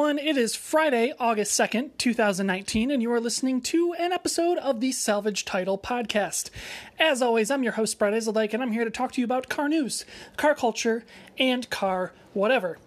everyone. It is Friday, August 2nd, 2019, and you are listening to an episode of the Salvage Title Podcast. As always, I'm your host, Brett Iseldyke, and I'm here to talk to you about car news, car culture, and car whatever.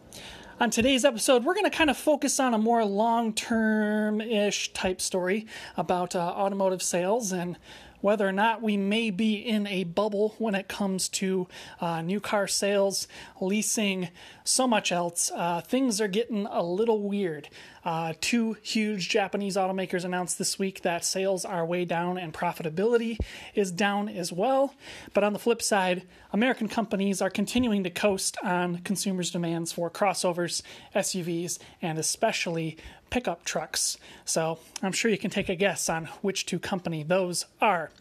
On today's episode, we're going to kind of focus on a more long term ish type story about uh, automotive sales and whether or not we may be in a bubble when it comes to uh, new car sales, leasing, so much else. Uh, things are getting a little weird. Uh, two huge Japanese automakers announced this week that sales are way down and profitability is down as well. But on the flip side, American companies are continuing to coast on consumers' demands for crossovers, SUVs, and especially pickup trucks. So I'm sure you can take a guess on which two company those are.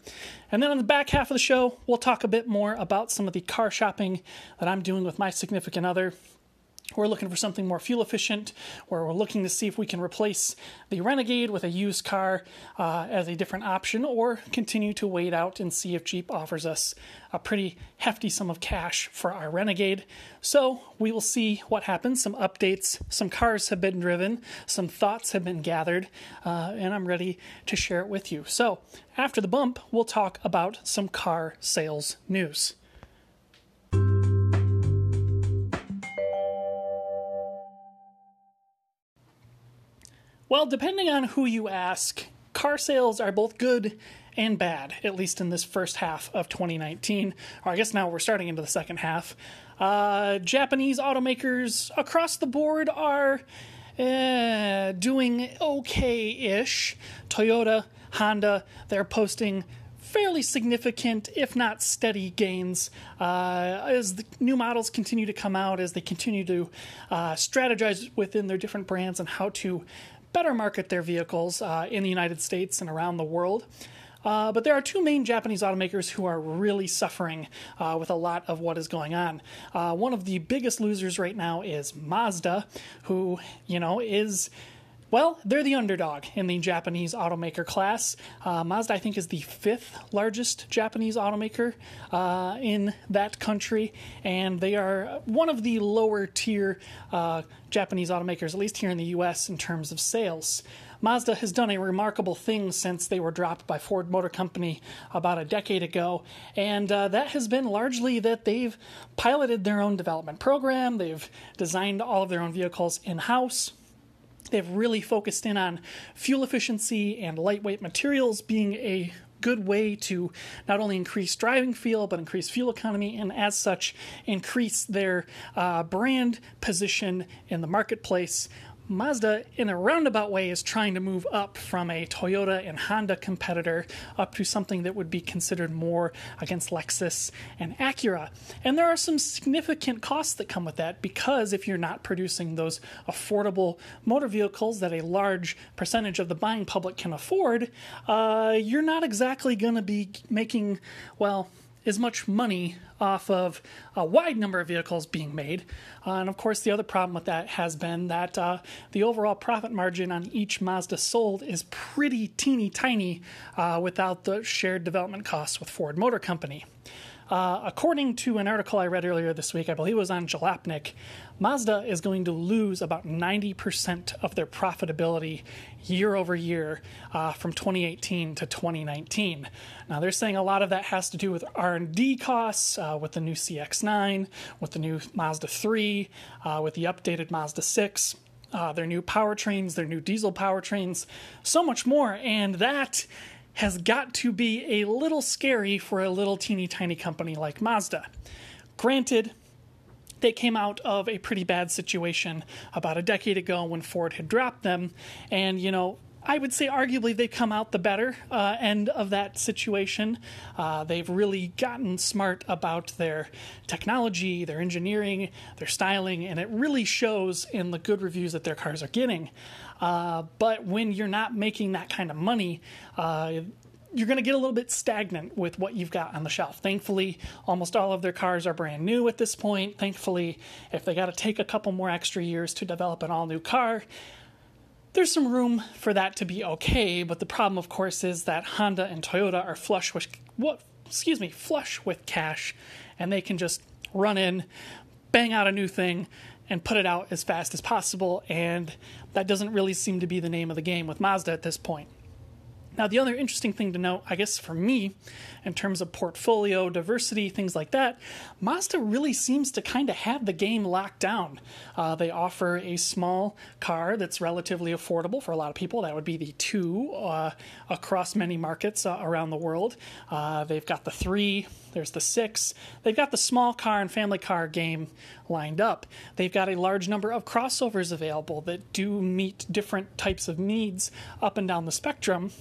And then on the back half of the show, we'll talk a bit more about some of the car shopping that I'm doing with my significant other we're looking for something more fuel efficient, where we're looking to see if we can replace the Renegade with a used car uh, as a different option, or continue to wait out and see if Jeep offers us a pretty hefty sum of cash for our Renegade. So we will see what happens. Some updates, some cars have been driven, some thoughts have been gathered, uh, and I'm ready to share it with you. So after the bump, we'll talk about some car sales news. Well, depending on who you ask, car sales are both good and bad, at least in this first half of 2019. Or I guess now we're starting into the second half. Uh, Japanese automakers across the board are uh, doing okay ish. Toyota, Honda, they're posting fairly significant, if not steady, gains uh, as the new models continue to come out, as they continue to uh, strategize within their different brands and how to better market their vehicles uh, in the United States and around the world. Uh, but there are two main Japanese automakers who are really suffering uh, with a lot of what is going on. Uh, one of the biggest losers right now is Mazda, who, you know, is well, they're the underdog in the Japanese automaker class. Uh, Mazda, I think, is the fifth largest Japanese automaker uh, in that country, and they are one of the lower tier uh, Japanese automakers, at least here in the US, in terms of sales. Mazda has done a remarkable thing since they were dropped by Ford Motor Company about a decade ago, and uh, that has been largely that they've piloted their own development program, they've designed all of their own vehicles in house They've really focused in on fuel efficiency and lightweight materials being a good way to not only increase driving feel but increase fuel economy and as such increase their uh, brand position in the marketplace Mazda, in a roundabout way, is trying to move up from a Toyota and Honda competitor up to something that would be considered more against Lexus and Acura. And there are some significant costs that come with that because if you're not producing those affordable motor vehicles that a large percentage of the buying public can afford, uh, you're not exactly going to be making, well, as much money off of a wide number of vehicles being made. Uh, and of course, the other problem with that has been that uh, the overall profit margin on each Mazda sold is pretty teeny tiny uh, without the shared development costs with Ford Motor Company. Uh, according to an article I read earlier this week, I believe it was on Jalopnik, Mazda is going to lose about 90% of their profitability year over year uh, from 2018 to 2019. Now they're saying a lot of that has to do with R&D costs, uh, with the new CX-9, with the new Mazda 3, uh, with the updated Mazda 6. Uh, their new powertrains, their new diesel powertrains, so much more, and that has got to be a little scary for a little teeny tiny company like Mazda. Granted, they came out of a pretty bad situation about a decade ago when Ford had dropped them, and you know, I would say arguably they've come out the better uh, end of that situation. Uh, they've really gotten smart about their technology, their engineering, their styling, and it really shows in the good reviews that their cars are getting. Uh, but when you're not making that kind of money, uh, you're going to get a little bit stagnant with what you've got on the shelf. Thankfully, almost all of their cars are brand new at this point. Thankfully, if they got to take a couple more extra years to develop an all new car, there's some room for that to be okay. But the problem, of course, is that Honda and Toyota are flush with what? Excuse me, flush with cash, and they can just run in, bang out a new thing, and put it out as fast as possible, and that doesn't really seem to be the name of the game with Mazda at this point. Now, the other interesting thing to note, I guess for me, in terms of portfolio, diversity, things like that, Mazda really seems to kind of have the game locked down. Uh, they offer a small car that's relatively affordable for a lot of people. That would be the two uh, across many markets uh, around the world. Uh, they've got the three, there's the six. They've got the small car and family car game lined up. They've got a large number of crossovers available that do meet different types of needs up and down the spectrum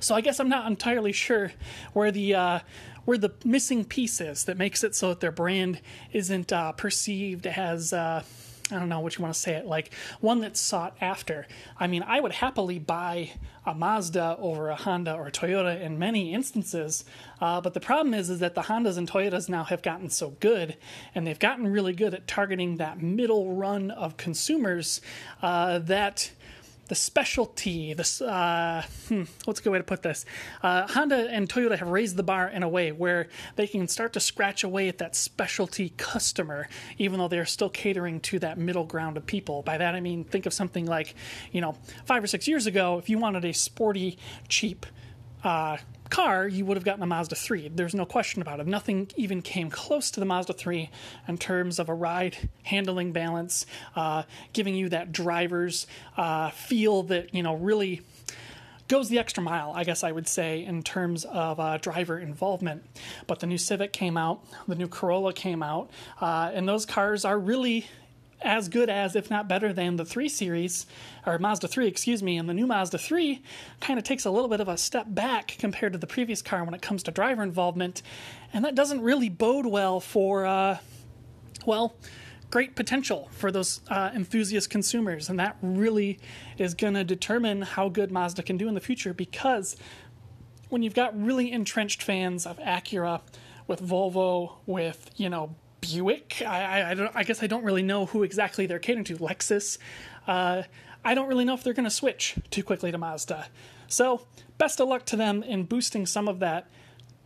so I guess I'm not entirely sure where the uh, where the missing piece is that makes it so that their brand isn't uh, perceived as uh, I don't know what you want to say it like one that's sought after. I mean, I would happily buy a Mazda over a Honda or a Toyota in many instances, uh, but the problem is is that the Hondas and Toyotas now have gotten so good, and they've gotten really good at targeting that middle run of consumers uh, that the specialty, this uh, hmm, what's a good way to put this? Uh, Honda and Toyota have raised the bar in a way where they can start to scratch away at that specialty customer, even though they're still catering to that middle ground of people. By that I mean, think of something like, you know, five or six years ago, if you wanted a sporty, cheap uh, car, you would have gotten a Mazda 3. There's no question about it. Nothing even came close to the Mazda 3 in terms of a ride handling balance, uh, giving you that driver's uh, feel that, you know, really goes the extra mile, I guess I would say, in terms of uh, driver involvement. But the new Civic came out, the new Corolla came out, uh, and those cars are really as good as, if not better than, the 3 Series, or Mazda 3, excuse me, and the new Mazda 3 kind of takes a little bit of a step back compared to the previous car when it comes to driver involvement, and that doesn't really bode well for, uh, well, great potential for those uh, enthusiast consumers, and that really is going to determine how good Mazda can do in the future because when you've got really entrenched fans of Acura, with Volvo, with you know Buick. I, I, don't. I guess I don't really know who exactly they're catering to. Lexus. Uh, I don't really know if they're going to switch too quickly to Mazda. So best of luck to them in boosting some of that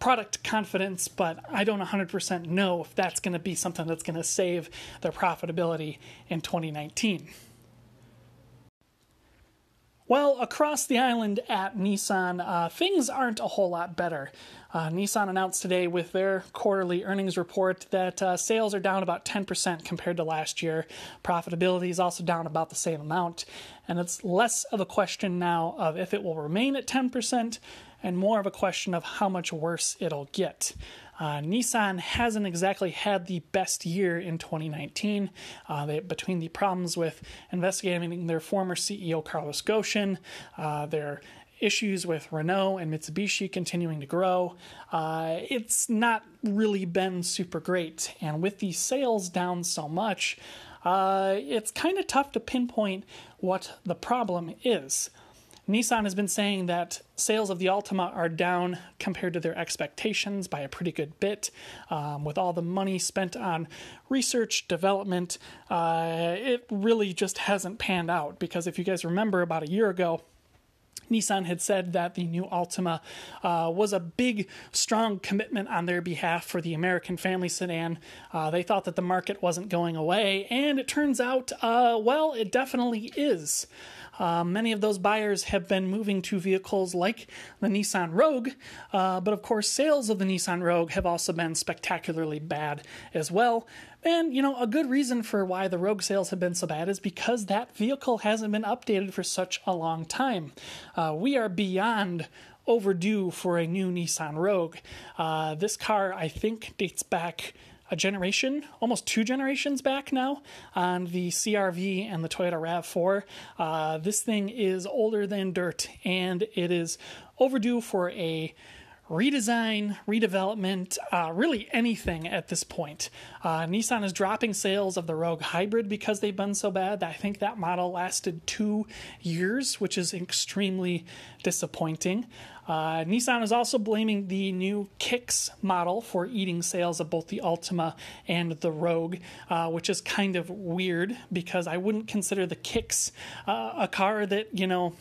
product confidence, but I don't 100% know if that's going to be something that's going to save their profitability in 2019. Well, across the island at Nissan, uh, things aren't a whole lot better. Uh, Nissan announced today with their quarterly earnings report that uh, sales are down about 10% compared to last year. Profitability is also down about the same amount. And it's less of a question now of if it will remain at 10% and more of a question of how much worse it'll get. Uh, Nissan hasn't exactly had the best year in 2019. Uh, they, between the problems with investigating their former CEO Carlos Ghosn, uh, their issues with Renault and Mitsubishi continuing to grow, uh, it's not really been super great. And with the sales down so much, uh, it's kind of tough to pinpoint what the problem is. Nissan has been saying that sales of the Altima are down compared to their expectations by a pretty good bit. Um, with all the money spent on research, development, uh, it really just hasn't panned out. Because if you guys remember, about a year ago, Nissan had said that the new Altima uh, was a big, strong commitment on their behalf for the American family sedan. Uh, they thought that the market wasn't going away, and it turns out, uh, well, it definitely is. Uh, many of those buyers have been moving to vehicles like the Nissan Rogue, uh, but of course, sales of the Nissan Rogue have also been spectacularly bad as well. And, you know, a good reason for why the Rogue sales have been so bad is because that vehicle hasn't been updated for such a long time. Uh, we are beyond overdue for a new Nissan Rogue. Uh, this car, I think, dates back a generation, almost two generations back now, on the CRV and the Toyota RAV4. Uh, this thing is older than dirt, and it is overdue for a redesign, redevelopment, uh, really anything at this point. Uh, Nissan is dropping sales of the Rogue Hybrid because they've been so bad. I think that model lasted two years, which is extremely disappointing. Uh, Nissan is also blaming the new Kicks model for eating sales of both the Altima and the Rogue, uh, which is kind of weird because I wouldn't consider the Kicks uh, a car that, you know,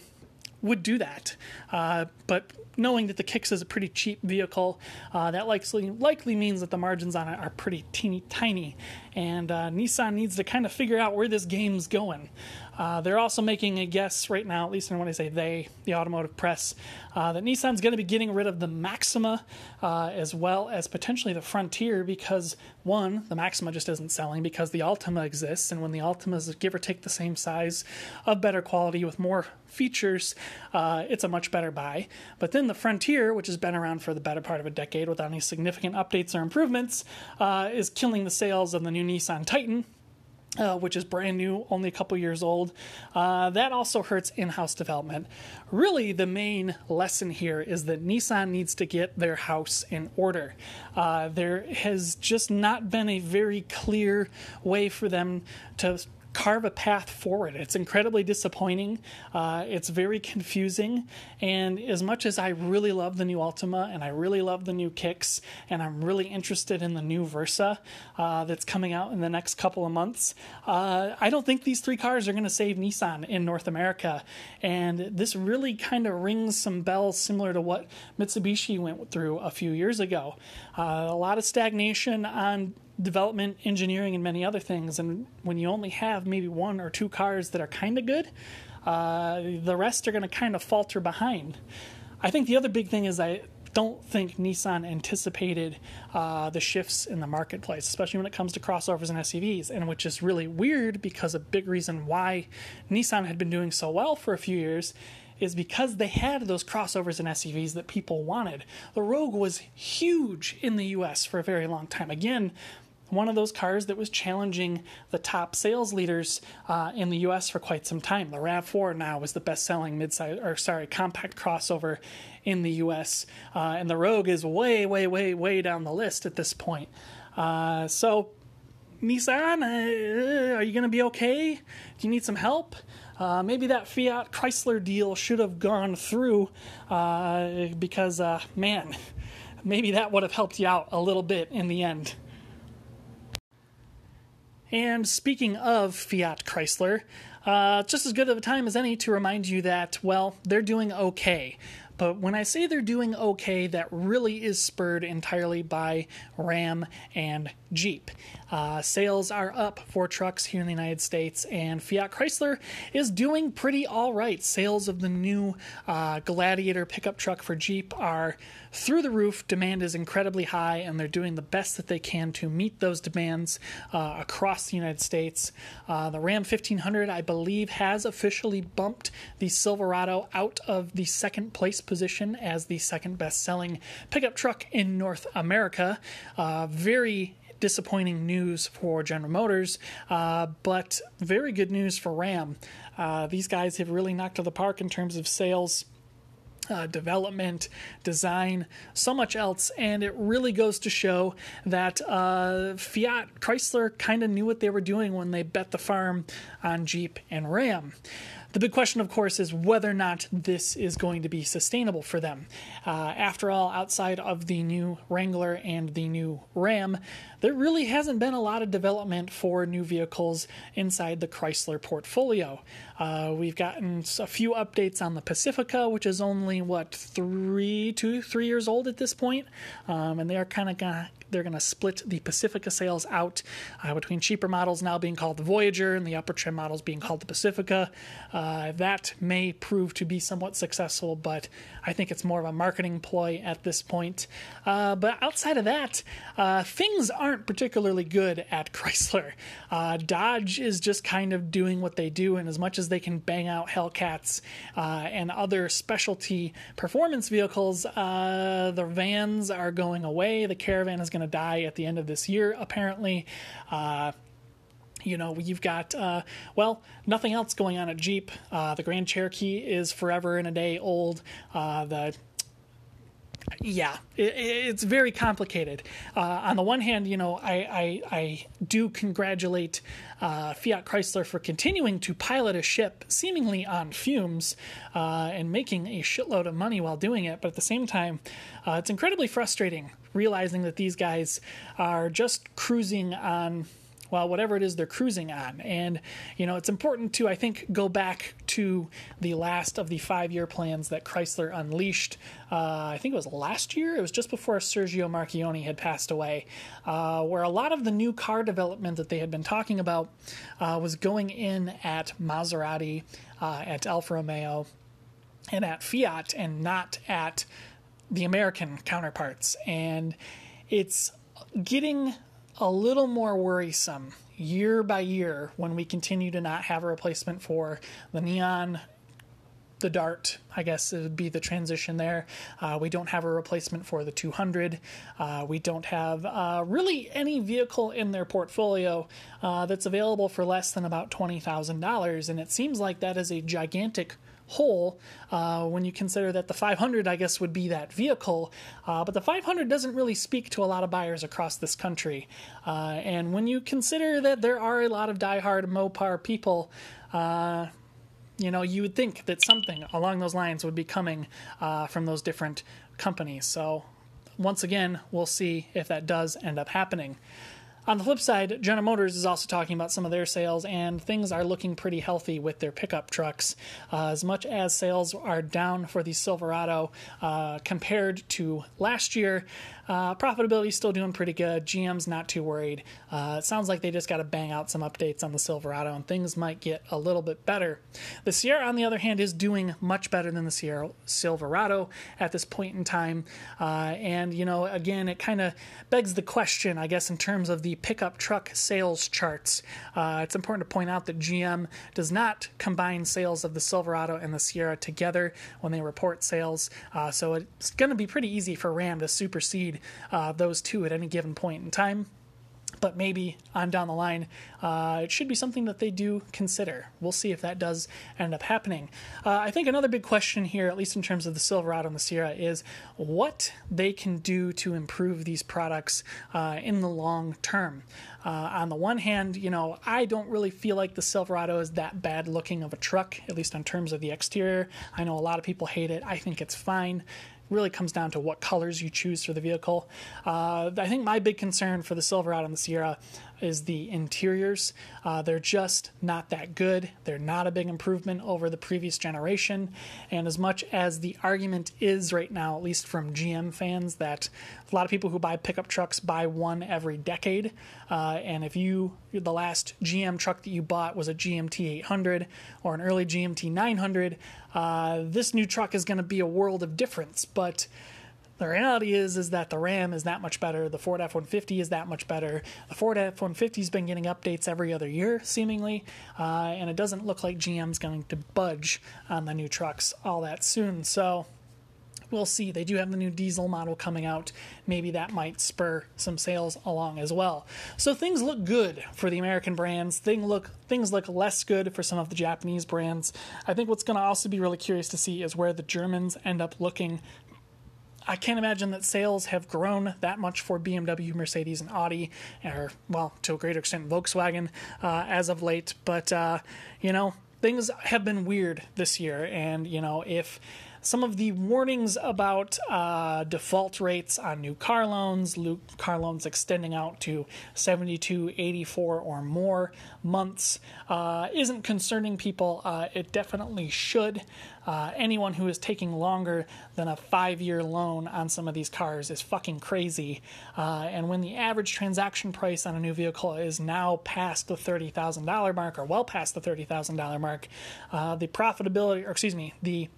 would do that. Uh, but knowing that the Kicks is a pretty cheap vehicle, uh, that likely likely means that the margins on it are pretty teeny tiny, and uh, Nissan needs to kind of figure out where this game's going. Uh, they're also making a guess right now, at least when I say they, the automotive press, uh, that Nissan's going to be getting rid of the Maxima uh, as well as potentially the Frontier because, one, the Maxima just isn't selling because the Altima exists, and when the Altima is give or take the same size, of better quality with more features, uh, it's a much better buy. But then the Frontier, which has been around for the better part of a decade without any significant updates or improvements, uh, is killing the sales of the new Nissan Titan, uh, which is brand new, only a couple years old. Uh, that also hurts in house development. Really, the main lesson here is that Nissan needs to get their house in order. Uh, there has just not been a very clear way for them to carve a path forward. It's incredibly disappointing. Uh, it's very confusing. And as much as I really love the new Altima and I really love the new Kicks and I'm really interested in the new Versa uh, that's coming out in the next couple of months, uh, I don't think these three cars are going to save Nissan in North America. And this really kind of rings some bells similar to what Mitsubishi went through a few years ago. Uh, a lot of stagnation on development, engineering, and many other things. And when you only have maybe one or two cars that are kind of good, uh, the rest are going to kind of falter behind. I think the other big thing is I don't think Nissan anticipated uh, the shifts in the marketplace, especially when it comes to crossovers and SUVs, and which is really weird because a big reason why Nissan had been doing so well for a few years is because they had those crossovers and SUVs that people wanted. The Rogue was huge in the US for a very long time. Again, one of those cars that was challenging the top sales leaders uh, in the U.S. for quite some time. The Rav4 now is the best-selling midsize, or sorry, compact crossover in the U.S. Uh, and the Rogue is way, way, way, way down the list at this point. Uh, so, Nissan, uh, are you going to be okay? Do you need some help? Uh, maybe that Fiat Chrysler deal should have gone through uh, because, man, maybe that would have helped you out a little bit in the end. And speaking of Fiat Chrysler, uh, just as good of a time as any to remind you that, well, they're doing okay. But when I say they're doing okay, that really is spurred entirely by Ram and Jeep. Uh, sales are up for trucks here in the United States, and Fiat Chrysler is doing pretty all right. Sales of the new uh, Gladiator pickup truck for Jeep are through the roof. Demand is incredibly high, and they're doing the best that they can to meet those demands uh, across the United States. Uh, the Ram 1500, I believe, has officially bumped the Silverado out of the second place position as the second best selling pickup truck in North America. Uh, very disappointing news for General Motors, uh, but very good news for Ram. Uh, these guys have really knocked to the park in terms of sales. Uh, development, design, so much else, and it really goes to show that uh, Fiat Chrysler kind of knew what they were doing when they bet the farm on Jeep and Ram. The big question, of course, is whether or not this is going to be sustainable for them. Uh, after all, outside of the new Wrangler and the new Ram, there really hasn't been a lot of development for new vehicles inside the Chrysler portfolio. Uh, we've gotten a few updates on the Pacifica, which is only what three, two, three years old at this point, um, and they are kind of they're going to split the Pacifica sales out uh, between cheaper models now being called the Voyager and the upper trim models being called the Pacifica. Uh, that may prove to be somewhat successful, but I think it's more of a marketing ploy at this point. Uh, but outside of that, uh, things aren't particularly good at Chrysler. Uh, Dodge is just kind of doing what they do, and as much as they can bang out Hellcats uh, and other specialty performance vehicles, the vans are going away. The Caravan is going going to die at the end of this year, apparently. Uh, you know, you've got, uh, well, nothing else going on at Jeep. Uh, the Grand Cherokee is forever and a day old. Uh, the yeah, it, it's very complicated. Uh, on the one hand, you know, I, I, I do congratulate uh, Fiat Chrysler for continuing to pilot a ship seemingly on fumes uh, and making a shitload of money while doing it. But at the same time, uh, it's incredibly frustrating realizing that these guys are just cruising on well, whatever it is they're cruising on. And, you know, it's important to, I think, go back to the last of the five year plans that Chrysler unleashed. Uh, I think it was last year, it was just before Sergio Marchionne had passed away, uh, where a lot of the new car development that they had been talking about uh, was going in at Maserati, uh, at Alfa Romeo, and at Fiat, and not at the American counterparts. And it's getting a little more worrisome year by year when we continue to not have a replacement for the neon the dart i guess it would be the transition there. Uh, we don't have a replacement for the 200 uh, we don't have uh, really any vehicle in their portfolio uh, that's available for less than about $20000 and it seems like that is a gigantic whole uh, when you consider that the 500 i guess would be that vehicle. Uh, but the 500 doesn't really speak to a lot of buyers across this country. Uh, and when you consider that there are a lot of diehard mopar people uh, you know you would think that something along those lines would be coming uh, from those different companies. So once again we'll see if that does end up happening on the flip side, General Motors is also talking about some of their sales, and things are looking pretty healthy with their pickup trucks. Uh, as much as sales are down for the Silverado uh, compared to last year, uh, profitability is still doing pretty good. GM's not too worried. Uh, it sounds like they just got to bang out some updates on the Silverado, and things might get a little bit better. The Sierra, on the other hand, is doing much better than the Sierra Silverado at this point in time. Uh, and you know, again, it kind of begs the question, I guess, in terms of the pickup truck sales charts. Uh, it's important to point out that GM does not combine sales of the Silverado and the Sierra together when they report sales, uh, so it's going to be pretty easy for Ram to supersede uh, those two at any given point in time but maybe on down the line, uh, it should be something that they do consider. We'll see if that does end up happening. Uh, I think another big question here, at least in terms of the Silverado and the Sierra, is what they can do to improve these products uh, in the long term. Uh, on the one hand, you know, I don't really feel like the Silverado is that bad looking of a truck, at least in terms of the exterior. I know a lot of people hate it. I think it's fine really comes down to what colors you choose for the vehicle. Uh, I think my big concern for the Silverado and the Sierra is the interiors. Uh, they're just not that good. They're not a big improvement over the previous generation. And as much as the argument is right now, at least from GM fans, that a lot of people who buy pickup trucks buy one every decade. Uh, and if you, the last GM truck that you bought was a GMT 800 or an early GMT 900, uh, this new truck is going to be a world of difference. But the reality is is that the Ram is that much better. The Ford F-150 is that much better. The Ford F-150 has been getting updates every other year, seemingly, uh, and it doesn't look like GM's going to budge on the new trucks all that soon. So we'll see. They do have the new diesel model coming out. Maybe that might spur some sales along as well. So things look good for the American brands. Things look things look less good for some of the Japanese brands. I think what's going to also be really curious to see is where the Germans end up looking I can't imagine that sales have grown that much for BMW, Mercedes, and Audi, or, well, to a greater extent, Volkswagen uh, as of late. But, uh, you know, things have been weird this year. And, you know, if some of the warnings about uh, default rates on new car loans, car loans extending out to 72, 84, or more months, uh, isn't concerning people. Uh, it definitely should. Uh, anyone who is taking longer than a five year loan on some of these cars is fucking crazy. Uh, and when the average transaction price on a new vehicle is now past the $30,000 mark or well past the $30,000 mark, uh, the profitability, or excuse me, the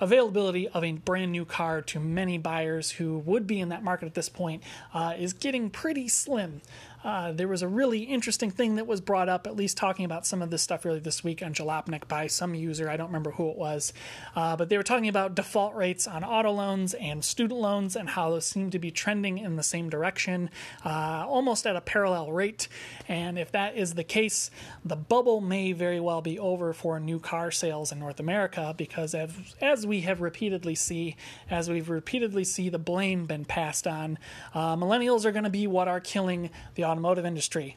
availability of a brand new car to many buyers who would be in that market at this point uh, is getting pretty slim. Uh, there was a really interesting thing that was brought up, at least talking about some of this stuff earlier this week on Jalopnik by some user. I don't remember who it was. Uh, but they were talking about default rates on auto loans and student loans and how those seem to be trending in the same direction, uh, almost at a parallel rate. And if that is the case, the bubble may very well be over for new car sales in North America because, as, as we have repeatedly see, as we've repeatedly see the blame been passed on, uh, millennials are going to be what are killing the automotive industry.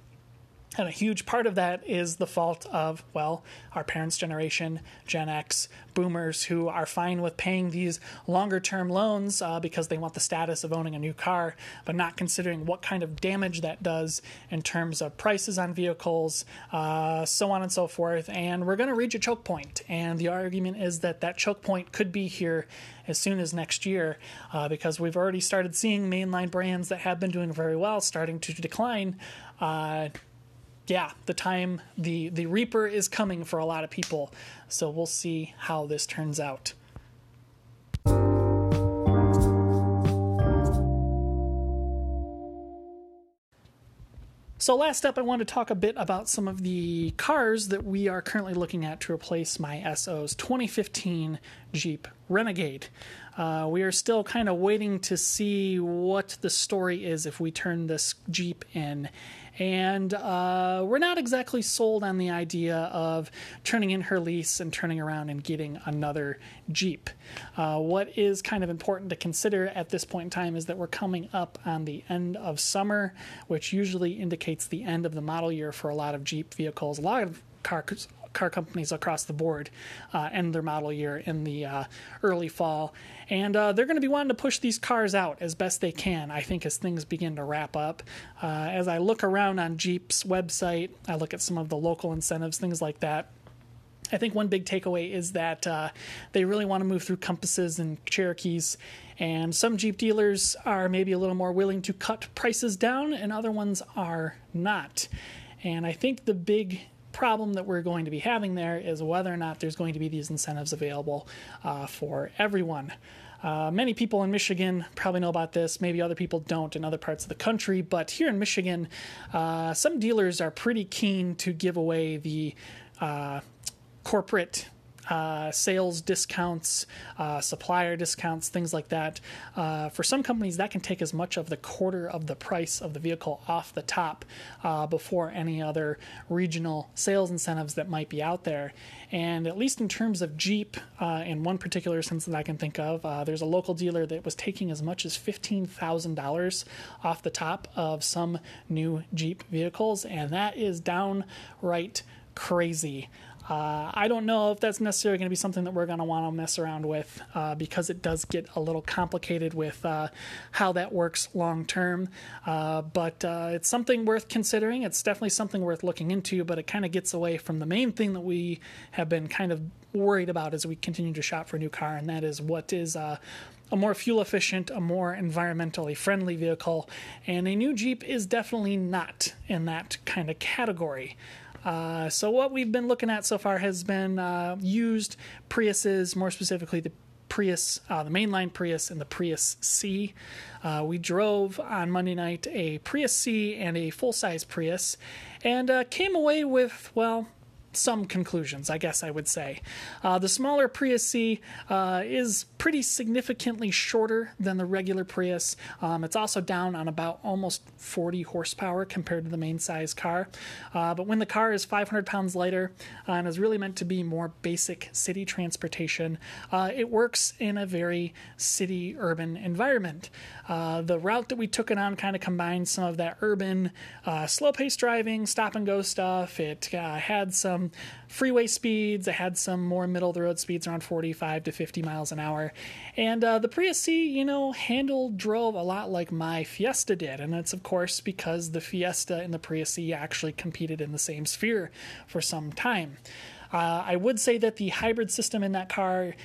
And a huge part of that is the fault of, well, our parents' generation, Gen X, boomers who are fine with paying these longer term loans uh, because they want the status of owning a new car, but not considering what kind of damage that does in terms of prices on vehicles, uh, so on and so forth. And we're going to reach a choke point. And the argument is that that choke point could be here as soon as next year uh, because we've already started seeing mainline brands that have been doing very well starting to decline. Yeah, the time the the reaper is coming for a lot of people. So we'll see how this turns out. So, last up, I want to talk a bit about some of the cars that we are currently looking at to replace my SO's 2015 Jeep Renegade. Uh, we are still kind of waiting to see what the story is if we turn this Jeep in and uh, we're not exactly sold on the idea of turning in her lease and turning around and getting another Jeep. Uh, what is kind of important to consider at this point in time is that we're coming up on the end of summer, which usually indicates the end of the model year for a lot of Jeep vehicles. A lot of cars car companies across the board uh, end their model year in the uh, early fall. And uh, they're going to be wanting to push these cars out as best they can, I think, as things begin to wrap up. Uh, as I look around on Jeep's website, I look at some of the local incentives, things like that. I think one big takeaway is that uh, they really want to move through Compasses and Cherokees, and some Jeep dealers are maybe a little more willing to cut prices down, and other ones are not. And I think the big problem that we're going to be having there is whether or not there's going to be these incentives available uh, for everyone. Uh, many people in Michigan probably know about this. Maybe other people don't in other parts of the country. But here in Michigan, uh, some dealers are pretty keen to give away the uh, corporate uh, sales discounts, uh, supplier discounts, things like that. Uh, for some companies, that can take as much of the quarter of the price of the vehicle off the top uh, before any other regional sales incentives that might be out there. And at least in terms of Jeep, uh, in one particular instance that I can think of, uh, there's a local dealer that was taking as much as $15,000 off the top of some new Jeep vehicles, and that is downright crazy. Uh, I don't know if that's necessarily going to be something that we're going to want to mess around with uh, because it does get a little complicated with uh, how that works long term. Uh, but uh, it's something worth considering. It's definitely something worth looking into, but it kind of gets away from the main thing that we have been kind of worried about as we continue to shop for a new car, and that is what is uh, a more fuel efficient, a more environmentally friendly vehicle. And a new Jeep is definitely not in that kind of category. Uh, so what we've been looking at so far has been uh, used Priuses, more specifically the Prius, uh, the mainline Prius, and the Prius C. Uh, we drove on Monday night a Prius C and a full size Prius, and uh, came away with well some conclusions, I guess I would say. Uh, the smaller Prius C uh, is pretty significantly shorter than the regular Prius. Um, it's also down on about almost 40 horsepower compared to the main size car. Uh, but when the car is 500 pounds lighter uh, and is really meant to be more basic city transportation, uh, it works in a very city urban environment. Uh, the route that we took it on kind of combined some of that urban, slow paced driving, stop and go stuff. It had some freeway speeds. It had some more middle of the road speeds around 45 to 50 miles an hour. And uh, the Prius C, you know, handled, drove a lot like my Fiesta did. And that's, of course, because the Fiesta and the Prius C actually competed in the same sphere for some time. Uh, I would say that the hybrid system in that car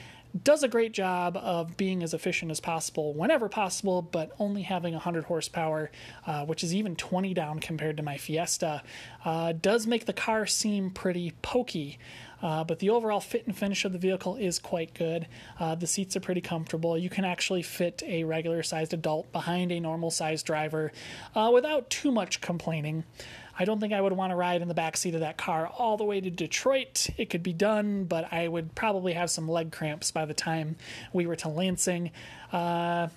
does a great job of being as efficient as possible whenever possible, but only having 100 horsepower, uh, which is even 20 down compared to my Fiesta, uh, does make the car seem pretty pokey. Uh, but the overall fit and finish of the vehicle is quite good. Uh, the seats are pretty comfortable. You can actually fit a regular sized adult behind a normal sized driver uh, without too much complaining. I don't think I would want to ride in the back seat of that car all the way to Detroit. It could be done, but I would probably have some leg cramps by the time we were to Lansing. Uh,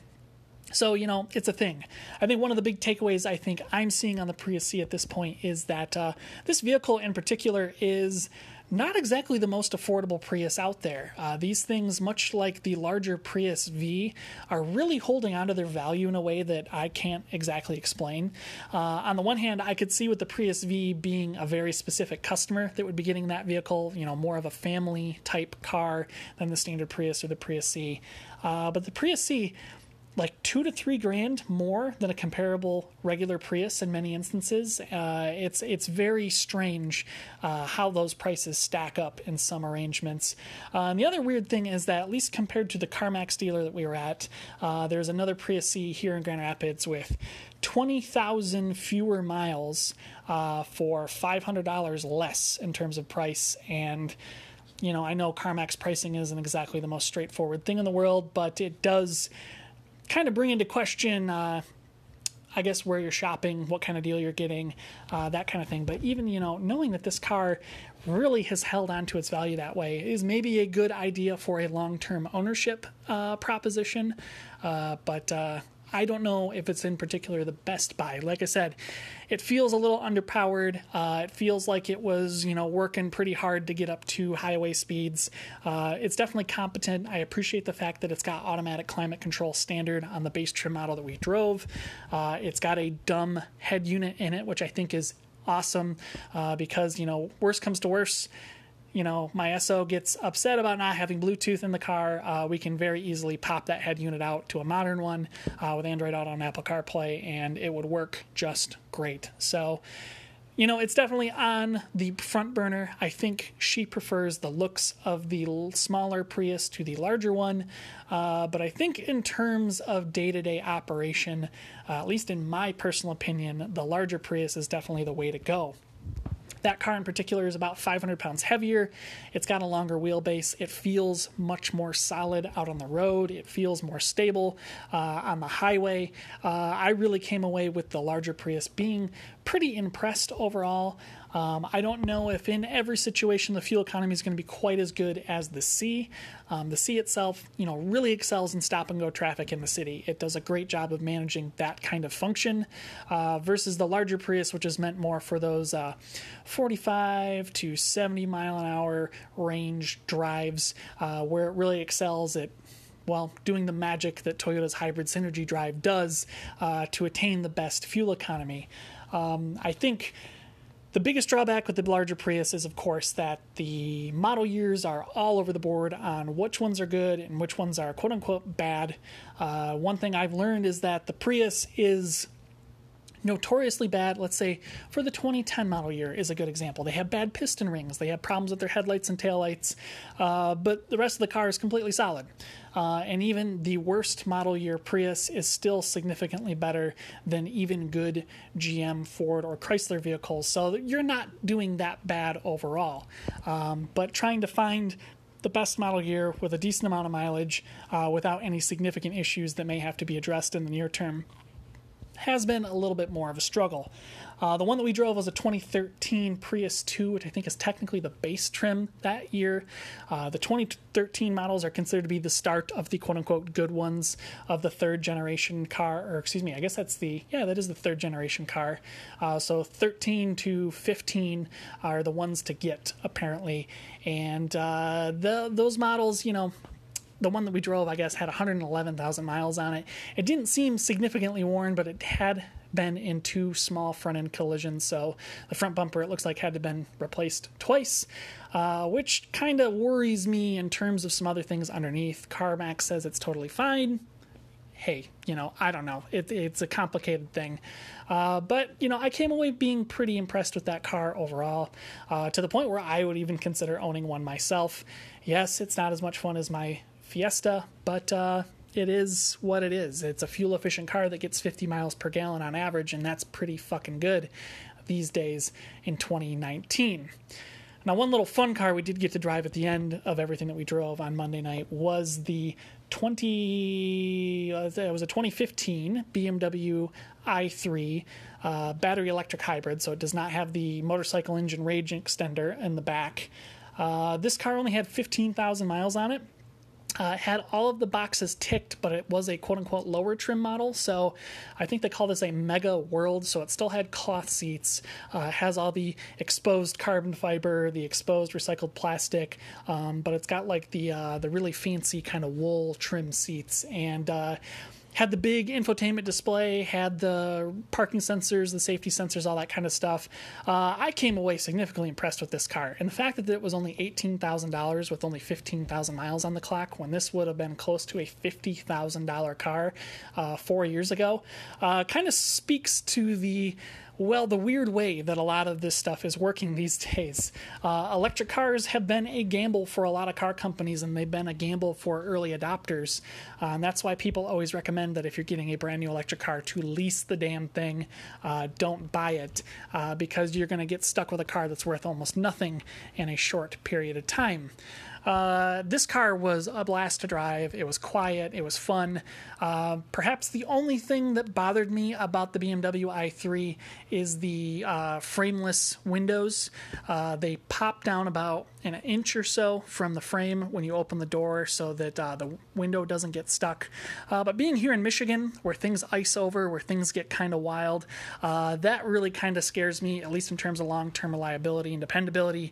so, you know, it's a thing. I think one of the big takeaways I think I'm seeing on the Prius C at this point is that uh, this vehicle in particular is not exactly the most affordable Prius out there. Uh, these things, much like the larger Prius V, are really holding onto their value in a way that I can't exactly explain. Uh, on the one hand, I could see with the Prius V being a very specific customer that would be getting that vehicle, you know, more of a family type car than the standard Prius or the Prius C. Uh, but the Prius C, like two to three grand more than a comparable regular Prius in many instances. Uh, it's it's very strange uh, how those prices stack up in some arrangements. Uh, the other weird thing is that at least compared to the CarMax dealer that we were at, uh, there's another Prius C here in Grand Rapids with 20,000 fewer miles uh, for $500 less in terms of price and you know, I know CarMax pricing isn't exactly the most straightforward thing in the world, but it does kind of bring into question, uh, I guess, where you're shopping, what kind of deal you're getting, uh, that kind of thing. But even, you know, knowing that this car really has held on to its value that way is maybe a good idea for a long term ownership uh, proposition. Uh, but uh, I don't know if it's in particular the best buy. Like I said, it feels a little underpowered. Uh, it feels like it was, you know, working pretty hard to get up to highway speeds. Uh, it's definitely competent. I appreciate the fact that it's got automatic climate control standard on the base trim model that we drove. Uh, it's got a dumb head unit in it, which I think is awesome uh, because, you know, worst comes to worst you know, my SO gets upset about not having Bluetooth in the car, uh, we can very easily pop that head unit out to a modern one uh, with Android Auto and Apple CarPlay, and it would work just great. So, you know, it's definitely on the front burner. I think she prefers the looks of the smaller Prius to the larger one. Uh, but I think, in terms of day to day operation, uh, at least in my personal opinion, the larger Prius is definitely the way to go. That car in particular is about 500 pounds heavier. It's got a longer wheelbase. It feels much more solid out on the road. It feels more stable uh, on the highway. Uh, I really came away with the larger Prius being pretty impressed overall. Um, I don't know if in every situation the fuel economy is going to be quite as good as the C. Um, the C itself, you know, really excels in stop and go traffic in the city. It does a great job of managing that kind of function uh, versus the larger Prius, which is meant more for those uh, 45 to 70 mile an hour range drives, uh, where it really excels at well, doing the magic that Toyota's hybrid synergy drive does uh, to attain the best fuel economy. Um, I think the biggest drawback with the larger Prius is, of course, that the model years are all over the board on which ones are good and which ones are quote unquote bad. Uh, one thing I've learned is that the Prius is notoriously bad. Let's say for the 2010 model year is a good example. They have bad piston rings, they have problems with their headlights and taillights, uh, but the rest of the car is completely solid. Uh, and even the worst model year Prius is still significantly better than even good GM, Ford, or Chrysler vehicles. So you're not doing that bad overall. Um, but trying to find the best model year with a decent amount of mileage uh, without any significant issues that may have to be addressed in the near term has been a little bit more of a struggle. Uh, the one that we drove was a 2013 Prius 2, which I think is technically the base trim that year. Uh, the 2013 models are considered to be the start of the quote unquote good ones of the third generation car, or excuse me, I guess that's the, yeah, that is the third generation car. Uh, so 13 to 15 are the ones to get, apparently. And uh, the, those models, you know, the one that we drove, I guess, had 111,000 miles on it. It didn't seem significantly worn, but it had been in two small front end collisions. So the front bumper, it looks like, had to been replaced twice, uh, which kind of worries me in terms of some other things underneath. CarMax says it's totally fine. Hey, you know, I don't know. It, it's a complicated thing. Uh, but, you know, I came away being pretty impressed with that car overall, uh, to the point where I would even consider owning one myself. Yes, it's not as much fun as my Fiesta, but uh, it is what it is. It's a fuel efficient car that gets 50 miles per gallon on average, and that's pretty fucking good these days in 2019. Now, one little fun car we did get to drive at the end of everything that we drove on Monday night was the 20. Uh, it was a 2015 BMW i3 uh, battery electric hybrid, so it does not have the motorcycle engine range extender in the back. Uh, this car only had 15,000 miles on it, Uh, had all of the boxes ticked, but it was a quote unquote lower trim model. So I think they call this a Mega World. So it still had cloth seats, uh, has all the exposed carbon fiber, the exposed recycled plastic, um, but it's got like the uh, the really fancy kind of wool trim seats and uh, had the big infotainment display, had the parking sensors, the safety sensors, all that kind of stuff. Uh, I came away significantly impressed with this car. And the fact that it was only $18,000 with only 15,000 miles on the clock, when this would have been close to a $50,000 car uh, four years ago, uh, kind of speaks to the well, the weird way that a lot of this stuff is working these days. Uh, electric cars have been a gamble for a lot of car companies, and they've been a gamble for early adopters. Uh, and that's why people always recommend that if you're getting a brand new electric car, to lease the damn thing. Uh, don't buy it uh, because you're going to get stuck with a car that's worth almost nothing in a short period of time. Uh, this car was a blast to drive. It was quiet. It was fun. Uh, perhaps the only thing that bothered me about the BMW i3 is the uh, frameless windows. Uh, they pop down about an inch or so from the frame when you open the door so that uh, the window doesn't get stuck. But being here in Michigan, where things ice over, where things get kind of wild, that really kind of scares me, at least in terms of long term reliability and dependability,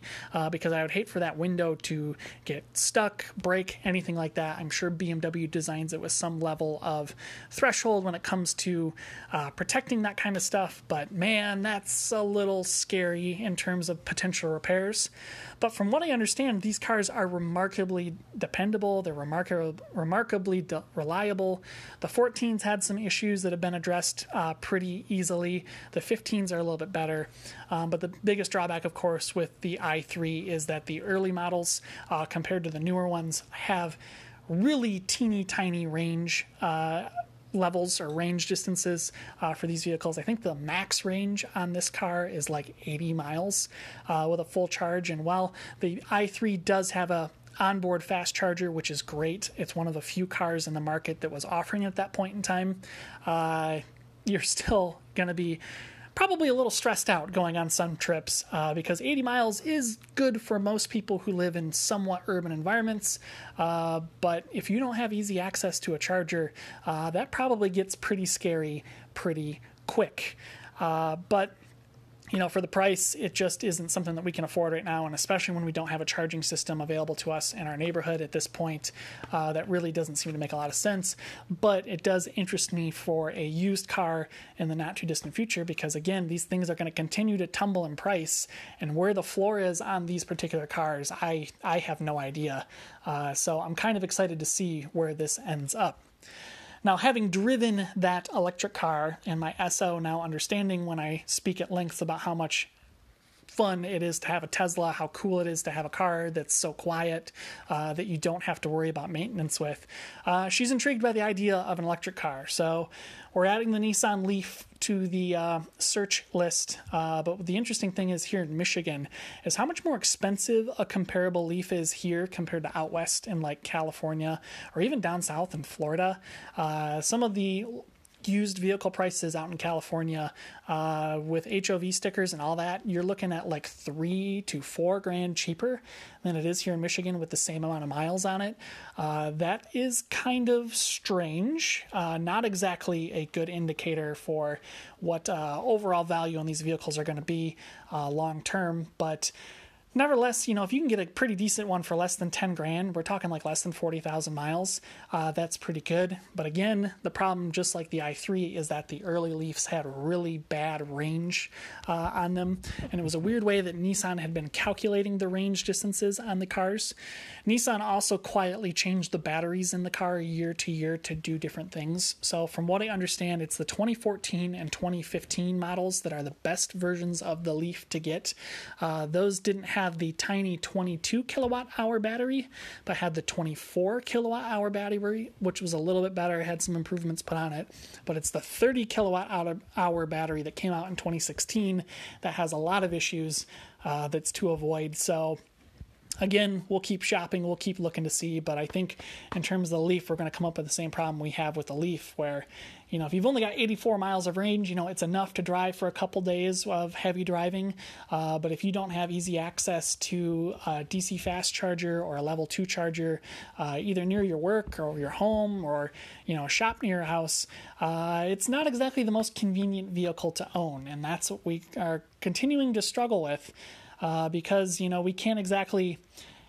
because I would hate for that window to get stuck, break, anything like that. I'm sure BMW designs it with some level of threshold when it comes to uh, protecting that kind of stuff, but man, that's a little scary in terms of potential repairs. But from what I understand, these cars are remarkably dependable. They're remarkably, remarkably de- reliable. The 14s had some issues that have been addressed uh, pretty easily. The 15s are a little bit better. Um, but the biggest drawback, of course, with the i3 is that the early models, uh, compared to the newer ones, have really teeny tiny range. Uh, levels or range distances uh, for these vehicles. I think the max range on this car is like 80 miles uh, with a full charge. And while the i3 does have a onboard fast charger, which is great, it's one of the few cars in the market that was offering at that point in time. Uh, you're still going to be probably a little stressed out going on some trips uh, because 80 miles is good for most people who live in somewhat urban environments. Uh, but if you don't have easy access to a charger, uh, that probably gets pretty scary pretty quick. Uh, but you know, for the price, it just isn't something that we can afford right now, and especially when we don't have a charging system available to us in our neighborhood at this point, uh, that really doesn't seem to make a lot of sense. But it does interest me for a used car in the not too distant future because, again, these things are going to continue to tumble in price, and where the floor is on these particular cars, I I have no idea. Uh, so I'm kind of excited to see where this ends up. Now, having driven that electric car and my SO now understanding when I speak at length about how much fun it is to have a Tesla, how cool it is to have a car that's so quiet uh, that you don't have to worry about maintenance with. Uh, she's intrigued by the idea of an electric car. So we're adding the Nissan Leaf to the uh, search list. Uh, but the interesting thing is here in Michigan is how much more expensive a comparable Leaf is here compared to out west in like California or even down south in Florida. Uh, some of the used vehicle prices out in California uh, with HOV stickers and all that, you're looking at like three to four grand cheaper than it is here in Michigan with the same amount of miles on it. Uh, that is kind of strange. Uh, not exactly a good indicator for what uh, overall value on these vehicles are going to be uh, long term, but nevertheless, you know, if you can get a pretty decent one for less than 10 grand, we're talking like less than 40,000 miles, uh, that's pretty good. But again, the problem, just like the i3, is that the early Leafs had really bad range uh, on them. And it was a weird way that Nissan had been calculating the range distances on the cars. Nissan also quietly changed the batteries in the car year to year to do different things. So, from what I understand, it's the 2014 and 2015 models that are the best versions of the Leaf to get. Uh, those didn't have have the tiny 22 kilowatt hour battery, but had the 24 kilowatt hour battery, which was a little bit better. It had some improvements put on it, but it's the 30 kilowatt hour battery that came out in 2016 that has a lot of issues uh, that's to avoid. So again, we'll keep shopping, we'll keep looking to see, but I think in terms of the Leaf, we're going to come up with the same problem we have with the Leaf, where you know if you've only got 84 miles of range, you know it's enough to drive for a couple days of heavy driving. Uh, but if you don't have easy access to a DC fast charger or a level two charger, uh, either near your work or your home or you know a shop near your house, uh, it's not exactly the most convenient vehicle to own, and that's what we are continuing to struggle with uh, because you know we can't exactly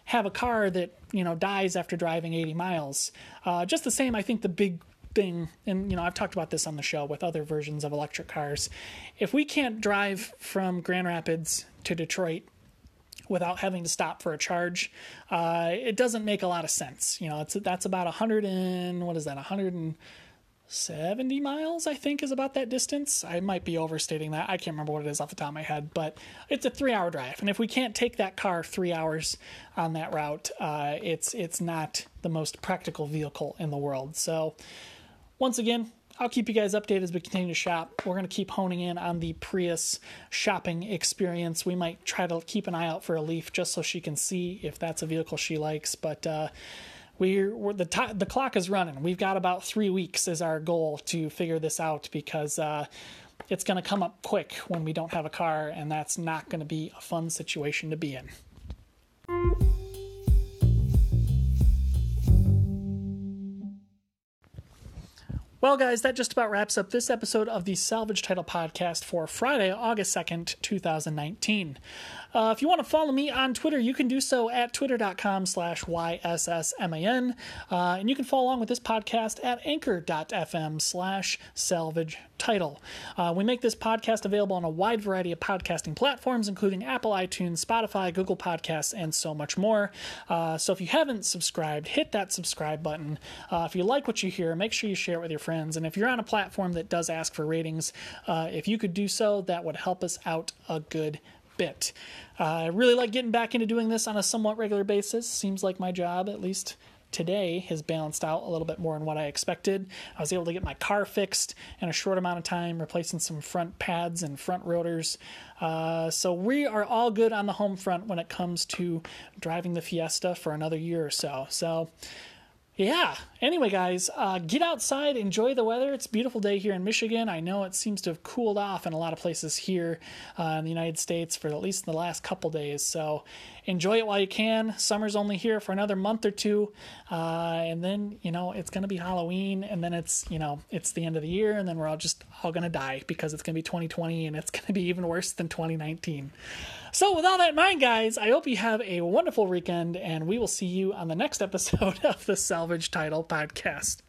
have a car that you know dies after driving 80 miles. Uh, just the same, I think the big thing, and you know I've talked about this on the show with other versions of electric cars. If we can't drive from Grand Rapids to Detroit without having to stop for a charge, uh, it doesn't make a lot of sense. You know, it's that's about 100 and what is that 100 and 70 miles, I think, is about that distance. I might be overstating that. I can't remember what it is off the top of my head, but it's a three hour drive. And if we can't take that car three hours on that route, uh, it's, it's not the most practical vehicle in the world. So, once again, I'll keep you guys updated as we continue to shop. We're going to keep honing in on the Prius shopping experience. We might try to keep an eye out for a Leaf just so she can see if that's a vehicle she likes. But, uh, we're, we're the t- the clock is running. We've got about three weeks as our goal to figure this out because uh, it's going to come up quick when we don't have a car, and that's not going to be a fun situation to be in. Well, guys, that just about wraps up this episode of the Salvage Title Podcast for Friday, August 2nd, 2019. Uh, if you want to follow me on Twitter, you can do so at twitter.com slash YSSMAN. Uh, and you can follow along with this podcast at anchor.fm slash salvage title. Uh, we make this podcast available on a wide variety of podcasting platforms, including Apple, iTunes, Spotify, Google Podcasts, and so much more. Uh, so if you haven't subscribed, hit that subscribe button. Uh, if you like what you hear, make sure you share it with your friends. And if you're on a platform that does ask for ratings, uh, if you could do so, that would help us out a good bit. Uh, I really like getting back into doing this on a somewhat regular basis. Seems like my job, at least today, has balanced out a little bit more than what I expected. I was able to get my car fixed in a short amount of time, replacing some front pads and front rotors. Uh, so we are all good on the home front when it comes to driving the Fiesta for another year or so. So yeah. Anyway, guys, uh, get outside, enjoy the weather. It's a beautiful day here in Michigan. I know it seems to have cooled off in a lot of places here uh, in the United States for at least the last couple days. So enjoy it while you can. Summer's only here for another month or two, uh, and then you know it's to be Halloween, and then it's you know it's the end of the year, and then we're all just all to die because it's to be 2020, and it's to be even worse than 2019. So, with all that in mind, guys, I hope you have a wonderful weekend, and we will see you on the next episode of the Salvage Title Podcast.